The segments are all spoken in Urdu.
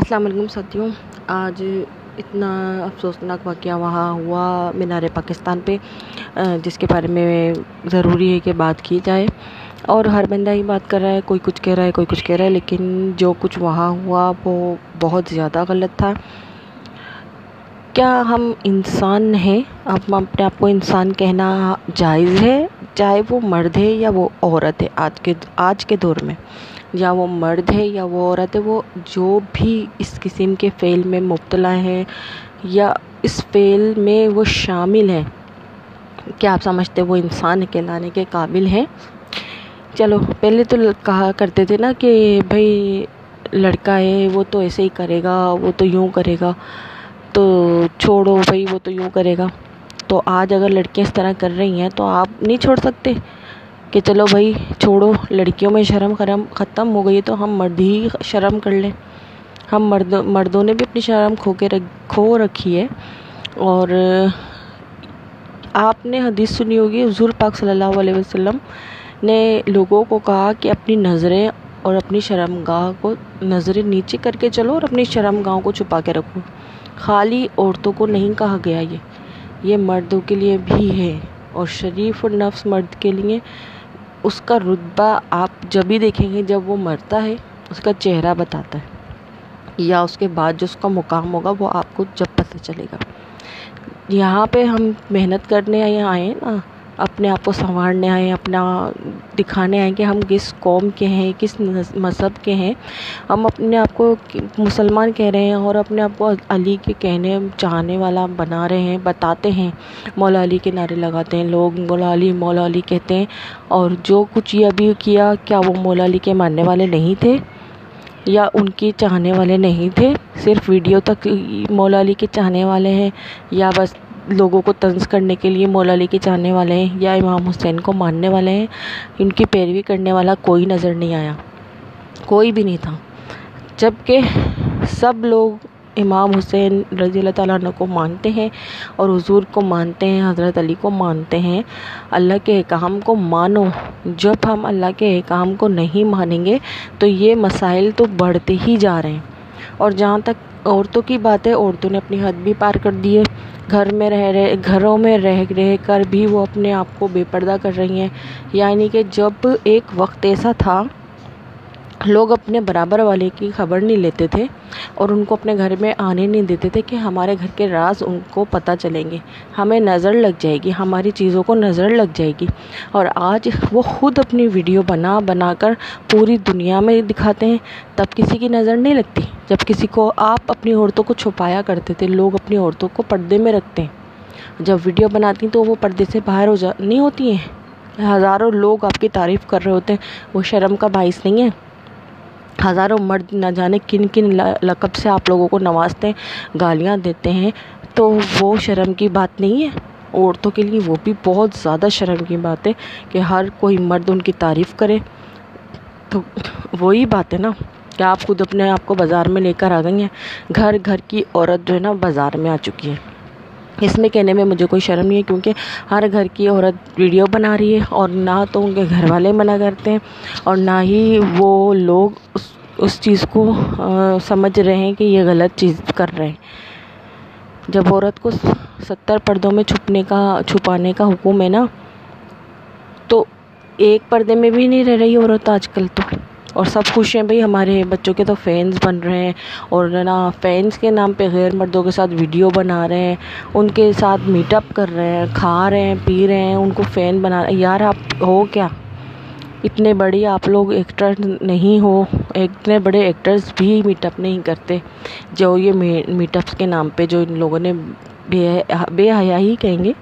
السلام علیکم ساتھیوں، آج اتنا افسوسناک واقعہ وہاں ہوا مینار پاکستان پہ جس کے بارے میں ضروری ہے کہ بات کی جائے۔ اور ہر بندہ ہی بات کر رہا ہے، کوئی کچھ کہہ رہا ہے، کوئی کچھ کہہ رہا ہے، لیکن جو کچھ وہاں ہوا وہ بہت زیادہ غلط تھا۔ کیا ہم انسان ہیں؟ ہم اپنے آپ کو انسان کہنا جائز ہے؟ چاہے وہ مرد ہے یا وہ عورت ہے، آج کے آج کے دور میں۔ یا وہ مرد ہے یا وہ عورت ہے وہ جو بھی اس قسم کے فعل میں مبتلا ہے یا اس فعل میں وہ شامل ہیں کیا آپ سمجھتے وہ انسان کہلانے کے قابل ہیں۔ چلو، پہلے تو کہا کرتے تھے نا کہ بھائی لڑکا ہے، وہ تو ایسے ہی کرے گا، وہ تو یوں کرے گا، تو چھوڑو بھائی وہ تو یوں کرے گا۔ تو آج اگر لڑکیاں اس طرح کر رہی ہیں تو آپ نہیں چھوڑ سکتے۔ کہ چلو بھائی چھوڑو، لڑکیوں میں شرم خرم ختم ہو گئی تو ہم مرد ہی شرم کر لیں۔ ہم مرد، مردوں نے بھی اپنی شرم کھو کے رکھ، کھو رکھی ہے۔ اور آپ نے حدیث سنی ہوگی، حضور پاک صلی اللہ علیہ وسلم نے لوگوں کو کہا کہ اپنی نظریں اور اپنی شرم گاہ کو نظریں نیچے کر کے چلو اور اپنی شرم گاہوں کو چھپا کے رکھو۔ خالی عورتوں کو نہیں کہا گیا یہ۔ یہ مردوں کے لیے بھی ہے اور شریف اور نفس مرد کے لیے اس کا رتبہ آپ جب ہی دیکھیں گے، جب وہ مرتا ہے، اس کا چہرہ بتاتا ہے۔ یا اس کے بعد جو اس کا مقام ہوگا، وہ آپ کو جب پتہ چلے گا۔ یہاں پہ ہم محنت کرنے آئے ہیں نا اپنے آپ کو سنوارنے آئے، اپنا دکھانے آئے کہ ہم کس قوم کے ہیں، کس مذہب کے ہیں۔ ہم اپنے آپ کو مسلمان کہہ رہے ہیں اور اپنے آپ کو علی کے کہنے، چاہنے والا بنا رہے ہیں، بتاتے ہیں۔ مولا علی کے نعرے لگاتے ہیں، لوگ مولا علی مولا علی کہتے ہیں۔ اور جو کچھ یہ ابھی کیا کیا وہ مولا علی کے ماننے والے نہیں تھے؟ یا ان کی چاہنے والے نہیں تھے؟ صرف ویڈیو تک مولا علی کے چاہنے والے ہیں یا بس لوگوں کو طنز کرنے کے لیے مولا علی کے چاہنے والے ہیں یا امام حسین کو ماننے والے ہیں، ان کی پیروی کرنے والا کوئی نظر نہیں آیا۔ کوئی بھی نہیں تھا۔ جبکہ سب لوگ امام حسین رضی اللہ تعالیٰ عنہ کو مانتے ہیں اور حضور کو مانتے ہیں، حضرت علی کو مانتے ہیں۔ اللہ کے احکام کو مانو۔ جب ہم اللہ کے احکام کو نہیں مانیں گے تو یہ مسائل تو بڑھتے ہی جا رہے ہیں۔ اور جہاں تک عورتوں کی بات ہے عورتوں نے اپنی حد بھی پار کر دی ہے گھر میں رہ رہے، گھروں میں رہ رہ کر بھی وہ اپنے آپ کو بے پردہ کر رہی ہیں۔ یعنی کہ جب ایک وقت ایسا تھا لوگ اپنے برابر والے کی خبر نہیں لیتے تھے اور ان کو اپنے گھر میں آنے نہیں دیتے تھے کہ ہمارے گھر کے راز ان کو پتہ چلیں گے۔ ہمیں نظر لگ جائے گی، ہماری چیزوں کو نظر لگ جائے گی۔ اور آج وہ خود اپنی ویڈیو بنا بنا کر پوری دنیا میں دکھاتے ہیں۔ تب کسی کی نظر نہیں لگتی۔ جب کسی کو آپ اپنی عورتوں کو چھپایا کرتے تھے، لوگ اپنی عورتوں کو پردے میں رکھتے ہیں۔ جب ویڈیو بناتی ہیں تو وہ پردے سے باہر ہو جا، نہیں ہوتی ہیں۔ ہزاروں لوگ آپ کی تعریف کر رہے ہوتے ہیں۔ وہ شرم کا باعث نہیں ہے۔ ہزاروں مرد نہ جانے کن کن لقب سے آپ لوگوں کو نوازتے ہیں، گالیاں دیتے ہیں۔ تو وہ شرم کی بات نہیں ہے۔ عورتوں کے لیے وہ بھی بہت زیادہ شرم کی بات ہے کہ ہر کوئی مرد ان کی تعریف کرے۔ تو وہی بات ہے نا کہ آپ خود اپنے آپ کو بازار میں لے کر آ گئی ہیں۔ گھر گھر کی عورت جو ہے نا بازار میں آ چکی ہے۔ اس میں کہنے میں مجھے کوئی شرم نہیں ہے کیونکہ ہر گھر کی عورت ویڈیو بنا رہی ہے اور نہ تو ان کے گھر والے منع کرتے ہیں اور نہ ہی وہ لوگ اس اس چیز کو سمجھ رہے ہیں کہ یہ غلط چیز کر رہے ہیں۔ جب عورت کو ستر پردوں میں چھپنے کا، چھپانے کا حکم ہے نا، تو ایک پردے میں بھی نہیں رہ رہی عورت آج کل تو۔ اور سب خوش ہیں بھائی، ہمارے بچوں کے تو فینس بن رہے ہیں اور نا فینس کے نام پہ غیر مردوں کے ساتھ ویڈیو بنا رہے ہیں، ان کے ساتھ میٹ اپ کر رہے ہیں، کھا رہے ہیں، پی رہے ہیں، ان کو فین بنا رہے ہیں۔ یار، آپ ہو کیا؟ اتنے بڑی آپ لوگ ایکٹر نہیں ہو، اتنے بڑے ایکٹرز بھی میٹ اپ نہیں کرتے جو یہ میٹ اپس کے نام پہ جو ان لوگوں نے بے بے حیا ہی کہیں گے۔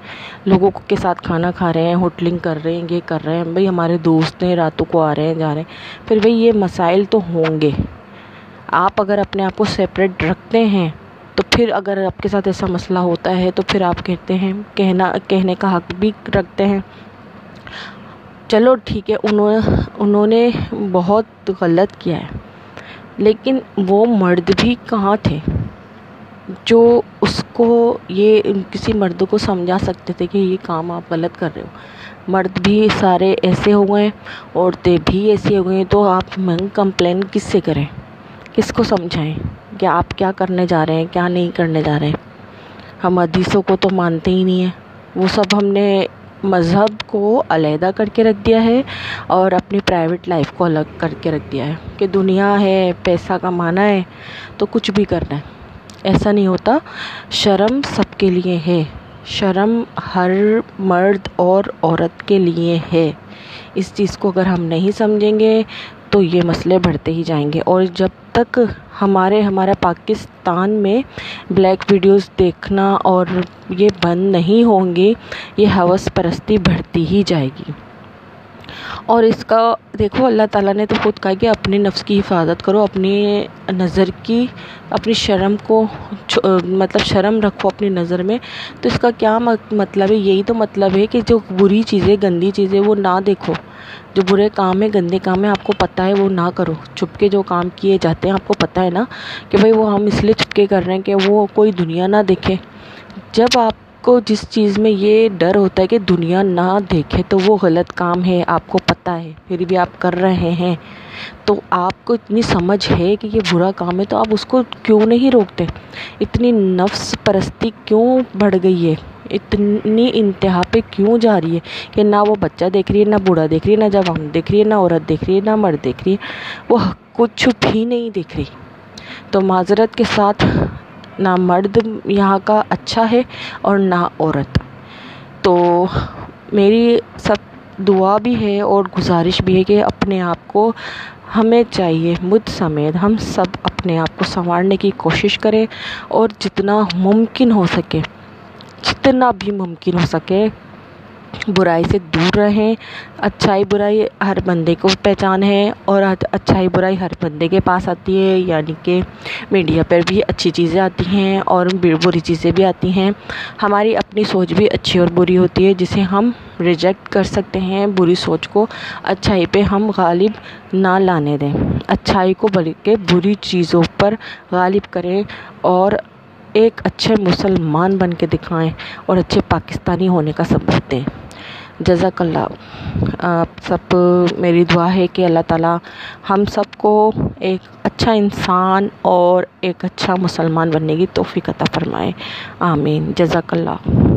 لوگوں کے ساتھ کھانا کھا رہے ہیں، ہوٹلنگ کر رہے ہیں، یہ کر رہے ہیں۔ بھائی ہمارے دوست ہیں، راتوں کو آ رہے ہیں، جا رہے ہیں۔ پھر بھائی یہ مسائل تو ہوں گے۔ آپ اگر اپنے آپ کو سیپریٹ رکھتے ہیں، تو پھر اگر آپ کے ساتھ ایسا مسئلہ ہوتا ہے، تو پھر آپ کہتے ہیں، کہنا کہنے کا حق بھی رکھتے ہیں۔ چلو ٹھیک ہے، انہوں انہوں نے بہت غلط کیا ہے۔ لیکن وہ مرد بھی کہاں تھے؟ جو اس کو یہ کسی مرد کو سمجھا سکتے تھے کہ یہ کام آپ غلط کر رہے ہو۔ مرد بھی سارے ایسے ہو گئے عورتیں بھی ایسی ہو گئی ہیں، تو آپ کمپلین کس سے کریں؟ کس کو سمجھائیں کہ آپ کیا کرنے جا رہے ہیں، کیا نہیں کرنے جا رہے؟ ہیں ہم حدیثوں کو تو مانتے ہی نہیں ہیں۔ وہ سب ہم نے مذہب کو علیحدہ کر کے رکھ دیا ہے اور اپنی پرائیویٹ لائف کو الگ کر کے رکھ دیا ہے کہ دنیا ہے، پیسہ کمانا ہے، تو کچھ بھی کرنا ہے۔ ایسا نہیں ہوتا۔ شرم سب کے لیے ہے۔ شرم ہر مرد اور عورت کے لیے ہے۔ اس چیز کو اگر ہم نہیں سمجھیں گے تو یہ مسئلے بڑھتے ہی جائیں گے۔ اور جب تک ہمارے، ہمارا پاکستان میں بلیک ویڈیوز دیکھنا اور یہ بند نہیں ہوں گے، یہ حوث پرستی بڑھتی ہی جائے گی۔ اور اس کا دیکھو، اللہ تعالیٰ نے تو خود کہا کہ اپنے نفس کی حفاظت کرو، اپنی نظر کی، اپنی شرم کو مطلب شرم رکھو اپنی نظر میں۔ تو اس کا کیا مطلب ہے؟ یہی تو مطلب ہے کہ جو بری چیزیں، گندی چیزیں وہ نہ دیکھو۔ جو برے کام ہیں، گندے کام ہیں، آپ کو پتہ ہے، وہ نہ کرو۔ چھپ کے جو کام کیے جاتے ہیں، آپ کو پتہ ہے نا کہ بھائی وہ ہم اس لیے چھپ کے کر رہے ہیں کہ وہ کوئی دنیا نہ دیکھے۔ جب آپ کو جس چیز میں یہ ڈر ہوتا ہے کہ دنیا نہ دیکھے تو وہ غلط کام ہے، آپ کو پتہ ہے، پھر بھی آپ کر رہے ہیں۔ تو آپ کو اتنی سمجھ ہے کہ یہ برا کام ہے تو آپ اس کو کیوں نہیں روکتے؟ اتنی نفس پرستی کیوں بڑھ گئی ہے؟ اتنی انتہا پہ کیوں جا رہی ہے کہ نہ وہ بچہ دیکھ رہی ہے، نہ بوڑھا دیکھ رہی ہے، نہ جوان دیکھ رہی ہے، نہ عورت دیکھ رہی ہے، نہ مرد دیکھ رہی ہے۔ وہ کچھ بھی نہیں دیکھ رہی۔ تو معذرت کے ساتھ نہ مرد یہاں کا اچھا ہے اور نہ عورت۔ تو میری سب دعا بھی ہے اور گزارش بھی ہے کہ اپنے آپ کو ہمیں چاہیے، مجھ سمیت ہم سب اپنے آپ کو سنوارنے کی کوشش کریں اور جتنا ممکن ہو سکے، جتنا بھی ممکن ہو سکے برائی سے دور رہیں۔ اچھائی برائی ہر بندے کو پہچان ہے اور اچھائی برائی ہر بندے کے پاس آتی ہے یعنی کہ میڈیا پر بھی اچھی چیزیں آتی ہیں اور بری چیزیں بھی آتی ہیں۔ ہماری اپنی سوچ بھی اچھی اور بری ہوتی ہے، جسے ہم ریجیکٹ کر سکتے ہیں۔ بری سوچ کو اچھائی پہ ہم غالب نہ لانے دیں۔ اچھائی کو بلکہ بری چیزوں پر غالب کریں اور ایک اچھے مسلمان بن کے دکھائیں اور اچھے پاکستانی ہونے کا ثبوت دیں۔ جزاک اللہ آپ سب، میری دعا ہے کہ اللہ تعالیٰ ہم سب کو ایک اچھا انسان اور ایک اچھا مسلمان بننے کی توفیق عطا فرمائے۔ آمین۔ جزاک اللہ